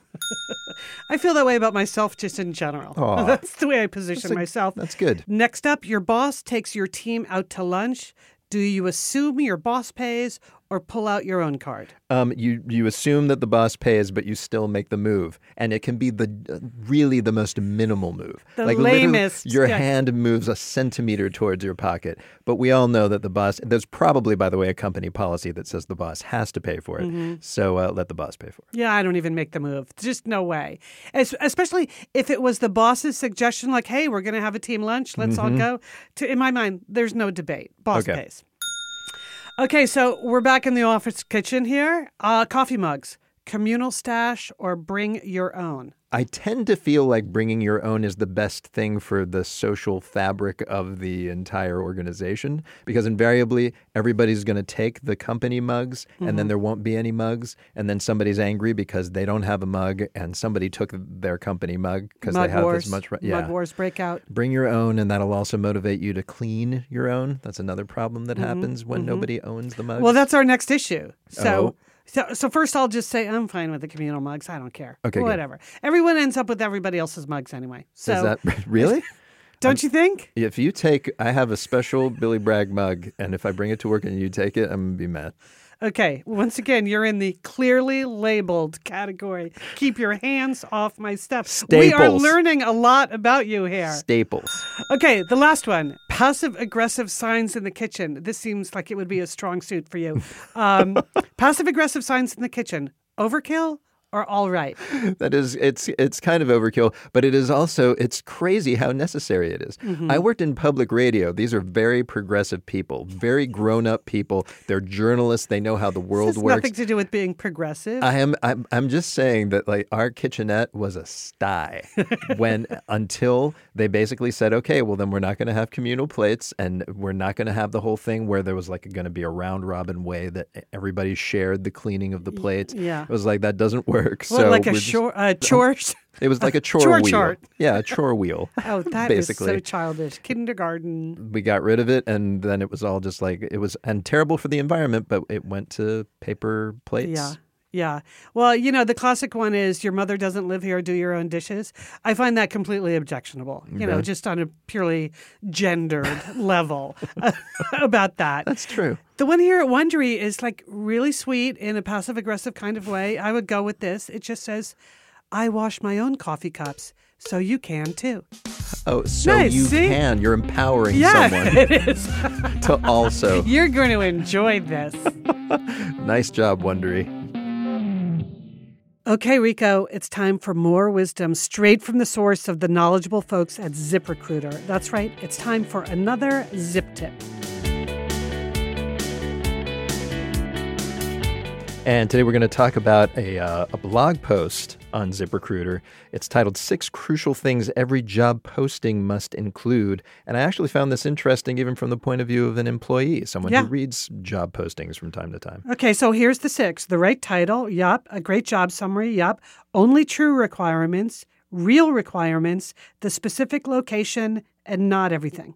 [SPEAKER 1] I feel that way about myself just in general.
[SPEAKER 2] Aw.
[SPEAKER 1] That's the way I position
[SPEAKER 2] a-
[SPEAKER 1] myself.
[SPEAKER 2] That's good.
[SPEAKER 1] Next up, your boss takes your team out to lunch. Do you assume your boss pays or pull out your own card?
[SPEAKER 2] Um, you you assume that the boss pays, but you still make the move, and it can be the uh, really the most minimal move.
[SPEAKER 1] The
[SPEAKER 2] literally,
[SPEAKER 1] lamest,
[SPEAKER 2] Your
[SPEAKER 1] yeah.
[SPEAKER 2] hand moves a centimeter towards your pocket, but we all know that the boss. There's probably, by the way, a company policy that says the boss has to pay for it.
[SPEAKER 1] Mm-hmm.
[SPEAKER 2] So uh, let the boss pay for it.
[SPEAKER 1] Yeah, I don't even make the move. Just no way. Es- especially if it was the boss's suggestion, like, "Hey, we're going to have a team lunch. Let's all go." To, in my mind, there's no debate. Boss
[SPEAKER 2] Okay.
[SPEAKER 1] pays. Okay, so we're back in the office kitchen here. Uh, coffee mugs, communal stash, or bring your own.
[SPEAKER 2] I tend to feel like bringing your own is the best thing for the social fabric of the entire organization because invariably everybody's going to take the company mugs and
[SPEAKER 1] Mm-hmm.
[SPEAKER 2] then there won't be any mugs and then somebody's angry because they don't have a mug and somebody took their company mug because they have
[SPEAKER 1] wars,
[SPEAKER 2] as much yeah.
[SPEAKER 1] mug wars breakout.
[SPEAKER 2] Bring your own and that'll also motivate you to clean your own. That's another problem
[SPEAKER 1] Mm-hmm.
[SPEAKER 2] that happens when nobody owns the mugs.
[SPEAKER 1] Well, that's our next issue. So,
[SPEAKER 2] Oh.
[SPEAKER 1] So, so first I'll just say I'm fine with the communal mugs. I don't care.
[SPEAKER 2] Okay, good.
[SPEAKER 1] whatever. Everyone ends up with everybody else's mugs anyway. So,
[SPEAKER 2] Is that really?
[SPEAKER 1] don't you think?
[SPEAKER 2] If you take, I have a special Billy Bragg mug, and if I bring it to work and you take it, I'm gonna be mad.
[SPEAKER 1] Okay, once again, you're in the clearly labeled category. Keep your hands off my stuff. We are learning a lot about you here.
[SPEAKER 2] Staples.
[SPEAKER 1] Okay, the last one passive aggressive signs in the kitchen. This seems like it would be a strong suit for you. Um, passive aggressive signs in the kitchen. Overkill or all right?
[SPEAKER 2] That is, it's it's kind of overkill, but it is also it's crazy how necessary it is.
[SPEAKER 1] Mm-hmm.
[SPEAKER 2] I worked in public radio. These are very progressive people, very grown up people. They're journalists. They know how the world works.
[SPEAKER 1] nothing to do with being progressive.
[SPEAKER 2] I am I'm, I'm just saying that like our kitchenette was a sty when until they basically said okay well then we're not going to have communal plates and we're not going to have the whole thing where there was like going to be a round robin way that everybody shared the cleaning of the plates.
[SPEAKER 1] yeah.
[SPEAKER 2] It was like that doesn't work.
[SPEAKER 1] Well,
[SPEAKER 2] so
[SPEAKER 1] like a short uh, chores.
[SPEAKER 2] it was like a chore,
[SPEAKER 1] chore
[SPEAKER 2] wheel.
[SPEAKER 1] chart.
[SPEAKER 2] Yeah, a chore wheel.
[SPEAKER 1] Oh, that is
[SPEAKER 2] basically.
[SPEAKER 1] so childish. Kindergarten.
[SPEAKER 2] we got rid of it and then it was all just like it was and terrible for the environment but it went to paper plates
[SPEAKER 1] Yeah. Yeah. Well, you know, the classic one is your mother doesn't live here, do your own dishes. I find that completely objectionable, you know, just on a purely gendered level about that.
[SPEAKER 2] that's true
[SPEAKER 1] The one here at Wondery is like really sweet in a passive aggressive kind of way. I would go with this. It just says, I wash my own coffee cups, so you can too.
[SPEAKER 2] oh so
[SPEAKER 1] Nice,
[SPEAKER 2] you
[SPEAKER 1] see?
[SPEAKER 2] can you're empowering
[SPEAKER 1] Yeah,
[SPEAKER 2] someone
[SPEAKER 1] it is.
[SPEAKER 2] to also
[SPEAKER 1] You're going to enjoy this.
[SPEAKER 2] nice job wondery
[SPEAKER 1] Okay, Rico, it's time for more wisdom straight from the source of the knowledgeable folks at ZipRecruiter. That's right, it's time for another zip tip.
[SPEAKER 2] And today we're going to talk about a, uh, a blog post on ZipRecruiter. It's titled Six Crucial Things Every Job Posting Must Include. And I actually found this interesting even from the point of view of an employee, someone
[SPEAKER 1] Yeah.
[SPEAKER 2] who reads job postings from time to time.
[SPEAKER 1] Okay, so here's the six the right title, yup. A great job summary, yup. Only true requirements, real requirements, the specific location, and not everything.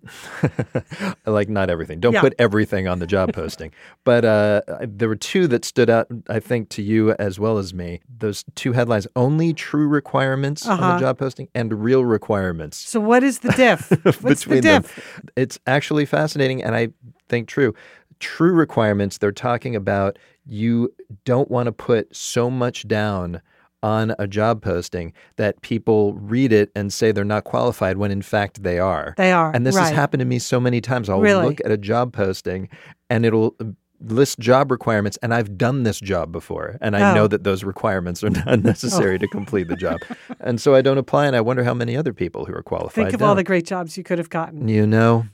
[SPEAKER 2] like not everything. Don't
[SPEAKER 1] Yeah.
[SPEAKER 2] put everything on the job posting. But uh, there were two that stood out, I think, to you as well as me. Those two headlines: only true requirements on
[SPEAKER 1] Uh-huh.
[SPEAKER 2] the job posting and real requirements
[SPEAKER 1] So, what is the diff? What's the
[SPEAKER 2] between them.
[SPEAKER 1] diff?
[SPEAKER 2] It's actually fascinating, and I think true. True requirements. They're talking about you don't want to put so much down on a job posting that people read it and say they're not qualified when in fact they are.
[SPEAKER 1] They are.
[SPEAKER 2] And this
[SPEAKER 1] right.
[SPEAKER 2] has happened to me so many times. I'll
[SPEAKER 1] Really?
[SPEAKER 2] look at a job posting and it'll list job requirements and I've done this job before and I
[SPEAKER 1] Oh.
[SPEAKER 2] know that those requirements are not necessary to complete the job. And so I don't apply and I wonder how many other people who are qualified
[SPEAKER 1] Think of all
[SPEAKER 2] don't.
[SPEAKER 1] the great jobs you could have gotten.
[SPEAKER 2] You know,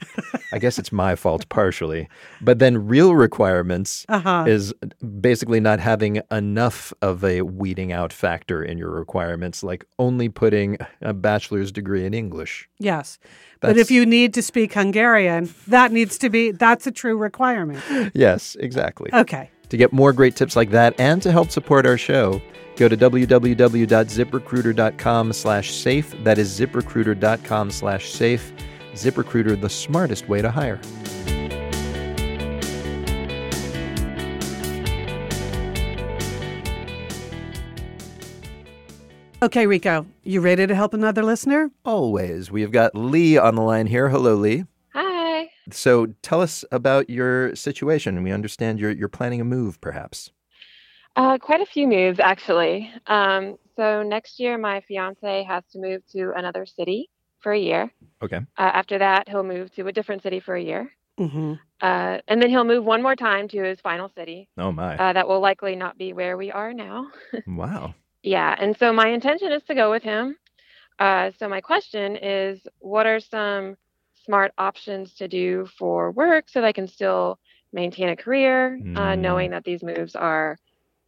[SPEAKER 2] I guess it's my fault partially. But then real requirements
[SPEAKER 1] Uh-huh.
[SPEAKER 2] is basically not having enough of a weeding out factor in your requirements, like only putting a bachelor's degree in English.
[SPEAKER 1] Yes. But if you need to speak Hungarian, that needs to be, that's a true requirement.
[SPEAKER 2] Yes, exactly.
[SPEAKER 1] Okay.
[SPEAKER 2] To get more great tips like that and to help support our show, go to www.ziprecruiter.com slash safe. That is ziprecruiter.com slash safe. ZipRecruiter, the smartest way to hire.
[SPEAKER 1] Okay, Rico, you ready to help another listener?
[SPEAKER 2] Always. We've got Lee on the line here. Hello, Lee.
[SPEAKER 6] Hi.
[SPEAKER 2] So tell us about your situation. We understand you're, you're planning a move, perhaps.
[SPEAKER 6] Uh, quite a few moves, actually. Um, so next year, my fiance has to move to another city for a year.
[SPEAKER 2] Okay.
[SPEAKER 6] Uh, after that, he'll move to a different city for a year.
[SPEAKER 1] Mm-hmm.
[SPEAKER 6] Uh, and then he'll move one more time to his final city.
[SPEAKER 2] Oh, my.
[SPEAKER 6] Uh, that will likely not be where we are now.
[SPEAKER 2] wow.
[SPEAKER 6] Yeah. And so my intention is to go with him. Uh, so my question is what are some smart options to do for work so that I can still maintain a career, uh,
[SPEAKER 2] Mm.
[SPEAKER 6] knowing that these moves are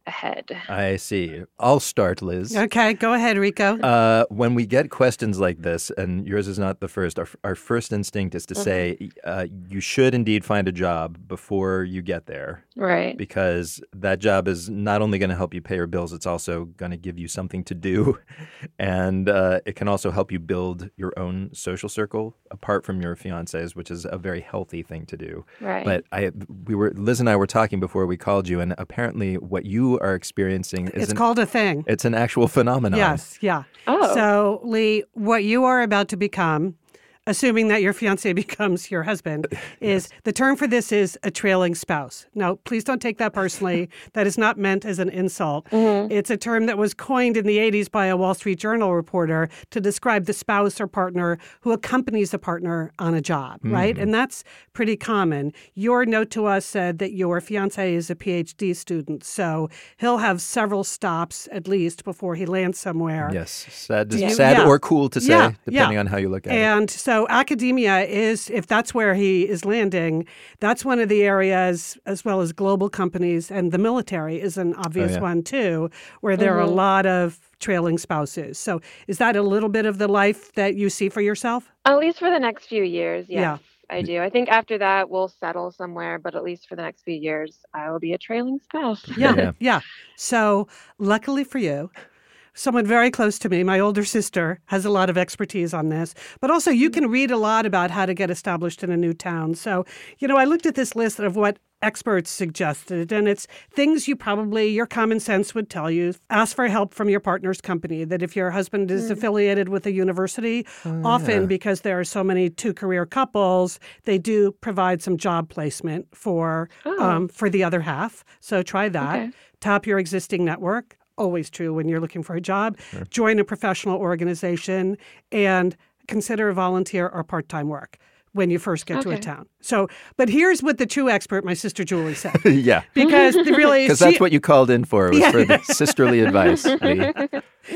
[SPEAKER 6] ahead?
[SPEAKER 2] I see. I'll start, Liz.
[SPEAKER 1] Okay, go ahead, Rico.
[SPEAKER 2] Uh, when we get questions like this, and yours is not the first, our, our first instinct is to say uh, you should indeed find a job before you get there
[SPEAKER 6] Right.
[SPEAKER 2] because that job is not only going to help you pay your bills, it's also going to give you something to do. And uh, it can also help you build your own social circle apart from your fiance's, which is a very healthy thing to do.
[SPEAKER 6] Right.
[SPEAKER 2] But I, we were Liz and I were talking before we called you, and apparently what you are experiencing is
[SPEAKER 1] it's
[SPEAKER 2] an,
[SPEAKER 1] called a thing.
[SPEAKER 2] it's an actual phenomenon.
[SPEAKER 1] Yes, yeah.
[SPEAKER 6] oh.
[SPEAKER 1] So, Lee, what you are about to become, assuming that your fiance becomes your husband, is the term for this is a trailing spouse. Now, please don't take that personally. that is not meant as an insult. Mm-hmm. It's a term that was coined in the 80s by a Wall Street Journal reporter to describe the spouse or partner who accompanies a partner on a job, mm-hmm. right? And that's pretty common. Your note to us said that your fiance is a PhD student, so he'll have several stops at least before he lands somewhere.
[SPEAKER 2] Yes, sad,
[SPEAKER 1] Yeah.
[SPEAKER 2] sad
[SPEAKER 1] Yeah.
[SPEAKER 2] or cool to say,
[SPEAKER 1] Yeah,
[SPEAKER 2] depending on how you look at it.
[SPEAKER 1] And so academia is, if that's where he is landing, that's one of the areas, as well as global companies and the military is an oh, obvious
[SPEAKER 2] Oh, yeah.
[SPEAKER 1] one too, where there are a mm-hmm. lot of trailing spouses. So is that a little bit of the life that you see for yourself?
[SPEAKER 6] At least for the next few years, yes,
[SPEAKER 1] Yeah.
[SPEAKER 6] I do. I think after that we'll settle somewhere, but at least for the next few years, I will be a trailing spouse.
[SPEAKER 1] Yeah,
[SPEAKER 2] Yeah.
[SPEAKER 1] yeah. So luckily for you, someone very close to me, my older sister, has a lot of expertise on this. But also, you can read a lot about how to get established in a new town. So, you know, I looked at this list of what experts suggested, and it's things you probably, your common sense would tell you. Ask for help from your partner's company. That if your husband is affiliated with a university, often because there are so many two career couples, they do provide some job placement for
[SPEAKER 6] Oh.
[SPEAKER 1] um, for the other half. So try that.
[SPEAKER 6] Okay.
[SPEAKER 1] Tap your existing network. Always true when you're looking for a job. Join a professional organization and consider volunteer or part time work when you first get to a town. So, but here's what the true expert, my sister Julie, said.
[SPEAKER 2] yeah,
[SPEAKER 1] Because the really,
[SPEAKER 2] because that's what you called in for was for the sisterly advice. Lee.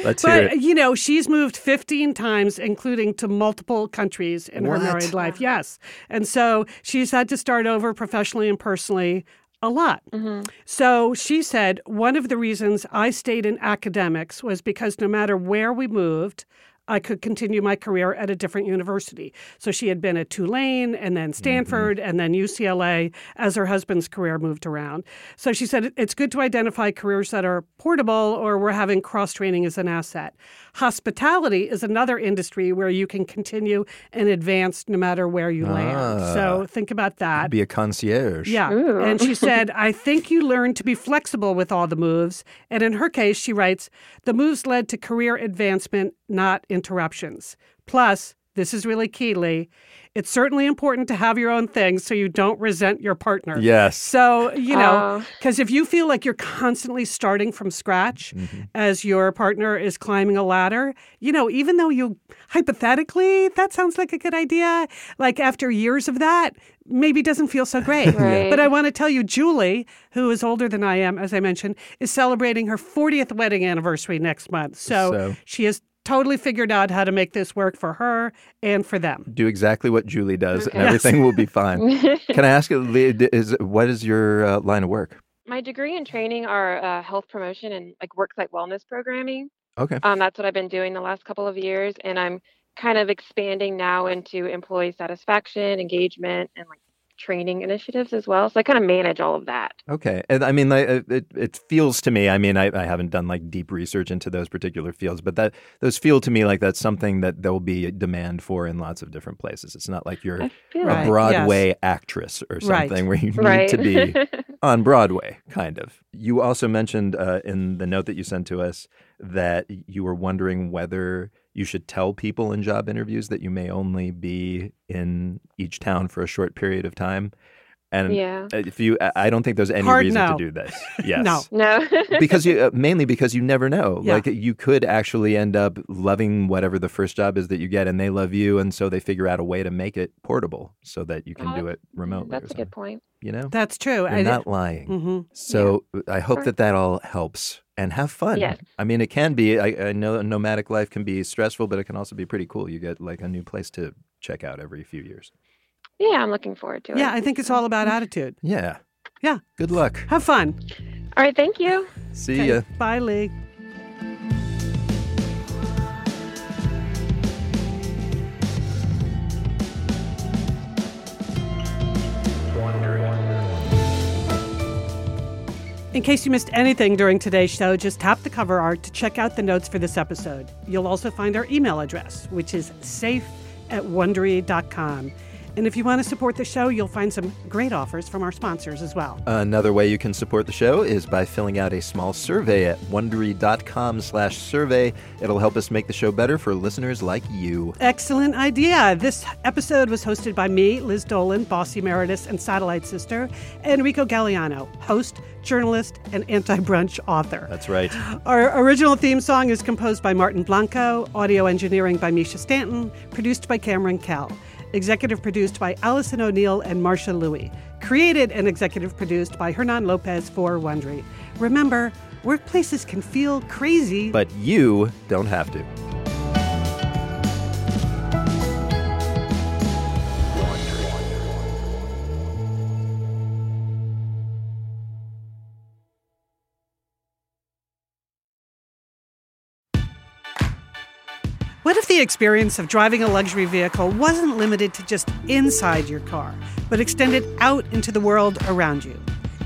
[SPEAKER 2] Let's hear
[SPEAKER 1] But
[SPEAKER 2] it.
[SPEAKER 1] you know, she's moved 15 times, including to multiple countries in
[SPEAKER 2] What?
[SPEAKER 1] her married life. Yes, and so she's had to start over professionally and personally a lot. Mm-hmm. So she said one of the reasons I stayed in academics was because no matter where we moved. I could continue my career at a different university. So she had been at Tulane and then mm-hmm. Stanford and then UCLA as her husband's career moved around. So she said it's good to identify careers that are portable or where having cross training is an asset. Hospitality is another industry where you can continue and advance no matter where you land. Ah, so think about that.
[SPEAKER 2] Be a concierge.
[SPEAKER 1] Yeah.
[SPEAKER 6] Ooh.
[SPEAKER 1] And she said, I think you learn to be flexible with all the moves. And in her case, she writes, the moves led to career advancement, not interruptions. Plus, this is really key, Lee. It's certainly important to have your own things so you don't resent your partner.
[SPEAKER 2] Yes.
[SPEAKER 1] So, you know,
[SPEAKER 6] ah.
[SPEAKER 1] because if you feel like you're constantly starting from scratch mm-hmm. as your partner is climbing a ladder, you know, even though you hypothetically, that sounds like a good idea, like after years of that, maybe doesn't feel so great.
[SPEAKER 6] Right.
[SPEAKER 1] But I want to tell you, Julie, who is older than I am, as I mentioned, is celebrating her 40th wedding anniversary next month. So,
[SPEAKER 2] So-
[SPEAKER 1] she has totally figured out how to make this work for her and for them.
[SPEAKER 2] Do exactly what Julie does, and
[SPEAKER 6] Okay.
[SPEAKER 2] everything will be fine. Can I ask you, is what is your uh, line of work?
[SPEAKER 6] My degree and training are uh, health promotion and like worksite wellness programming.
[SPEAKER 2] Okay.
[SPEAKER 6] Um, that's what I've been doing the last couple of years, and I'm kind of expanding now into employee satisfaction, engagement, and like training initiatives as well. So I kind of manage all of that.
[SPEAKER 2] Okay, and I mean, like, uh, it it feels to me. I mean, I, I haven't done like deep research into those particular fields, but that those feel to me like that's something that there'll be a demand for in lots of different places. It's not like you're
[SPEAKER 6] I feel
[SPEAKER 1] Right,
[SPEAKER 2] a
[SPEAKER 1] yes.
[SPEAKER 2] Broadway actress or
[SPEAKER 1] Right.
[SPEAKER 2] something where you need
[SPEAKER 6] right
[SPEAKER 2] to be on Broadway, kind of. You also mentioned uh, in the note that you sent to us that you were wondering whether you should tell people in job interviews that you may only be in each town for a short period of time. And
[SPEAKER 6] yeah.
[SPEAKER 2] if you, I- I don't think there's any
[SPEAKER 1] Hard
[SPEAKER 2] reason
[SPEAKER 1] no.
[SPEAKER 2] to do this. Yes.
[SPEAKER 1] No.
[SPEAKER 6] No.
[SPEAKER 2] because you uh, mainly because you never know.
[SPEAKER 1] Yeah.
[SPEAKER 2] Like you could actually end up loving whatever the first job is that you get, and they love you, and so they figure out a way to make it portable so that you can
[SPEAKER 6] Oh,
[SPEAKER 2] do it remotely.
[SPEAKER 6] That's a good point.
[SPEAKER 2] You know,
[SPEAKER 1] That's true.
[SPEAKER 2] you're not lying.
[SPEAKER 1] hmm
[SPEAKER 2] So I hope
[SPEAKER 6] Sure.
[SPEAKER 2] that that all helps and have fun.
[SPEAKER 6] Yes.
[SPEAKER 2] I mean, it can be. I, I know nomadic life can be stressful, but it can also be pretty cool. You get like a new place to check out every few years.
[SPEAKER 6] Yeah, I'm looking forward to it.
[SPEAKER 1] Yeah, I think it's all about attitude.
[SPEAKER 2] Yeah.
[SPEAKER 1] Yeah.
[SPEAKER 2] Good luck.
[SPEAKER 1] Have fun.
[SPEAKER 6] All right. Thank you.
[SPEAKER 2] See
[SPEAKER 1] Okay.
[SPEAKER 2] ya.
[SPEAKER 1] Bye, Lee. In case you missed anything during today's show, just tap the cover art to check out the notes for this episode. You'll also find our email address, which is safe at wondery.com. And if you want to support the show, you'll find some great offers from our sponsors as well.
[SPEAKER 2] Another way you can support the show is by filling out a small survey at wondery.com slash survey. It'll help us make the show better for listeners like you.
[SPEAKER 1] Excellent idea. This episode was hosted by me, Liz Dolan, boss emeritus and satellite sister, Enrico Gagliano, host, journalist, and anti brunch author.
[SPEAKER 2] That's right.
[SPEAKER 1] Our original theme song is composed by Martin Blanco, audio engineering by Misha Stanton, produced by Cameron Kell, executive produced by Allison O'Neill and Marshall Lewy, created and executive produced by Hernan Lopez for Wondery. Remember, workplaces can feel crazy,
[SPEAKER 2] But you don't have to.
[SPEAKER 1] The experience of driving a luxury vehicle wasn't limited to just inside your car, but extended out into the world around you?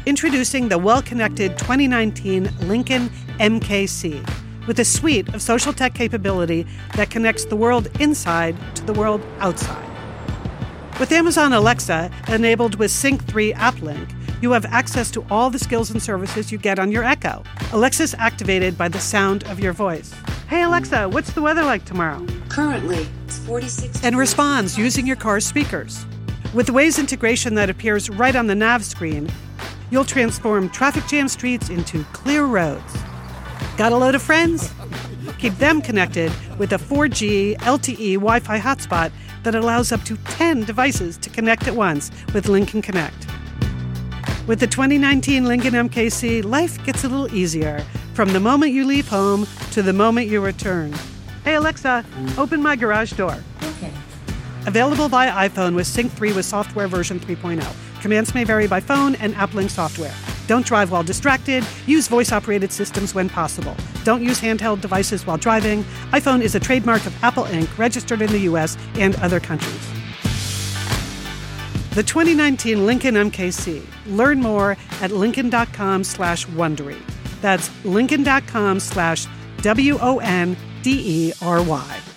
[SPEAKER 1] Introducing the well connected 2019 Lincoln MKC with a suite of social tech capability that connects the world inside to the world outside. With Amazon Alexa enabled with Sync 3 App Link, you have access to all the skills and services you get on your Echo. Alexa's activated by the sound of your voice. Hey Alexa, what's the weather like tomorrow?
[SPEAKER 3] Currently, it's 46.
[SPEAKER 1] And responds using your car's speakers. With the Waze integration that appears right on the nav screen, you'll transform traffic jam streets into clear roads. Got a load of friends? Keep them connected with a 4G LTE Wi Fi hotspot that allows up to 10 devices to connect at once with Lincoln Connect. With the 2019 Lincoln MKC, life gets a little easier from the moment you leave home to the moment you return. Hey Alexa, open my garage door.
[SPEAKER 3] Okay.
[SPEAKER 1] Available via iPhone with Sync 3 with software version 3.0. Commands may vary by phone and app link software. Don't drive while distracted. Use voice operated systems when possible. Don't use handheld devices while driving. iPhone is a trademark of Apple Inc., registered in the US and other countries. The 2019 Lincoln MKC. Learn more at lincoln.com slash Wondery. That's lincoln.com slash W O N D E R Y.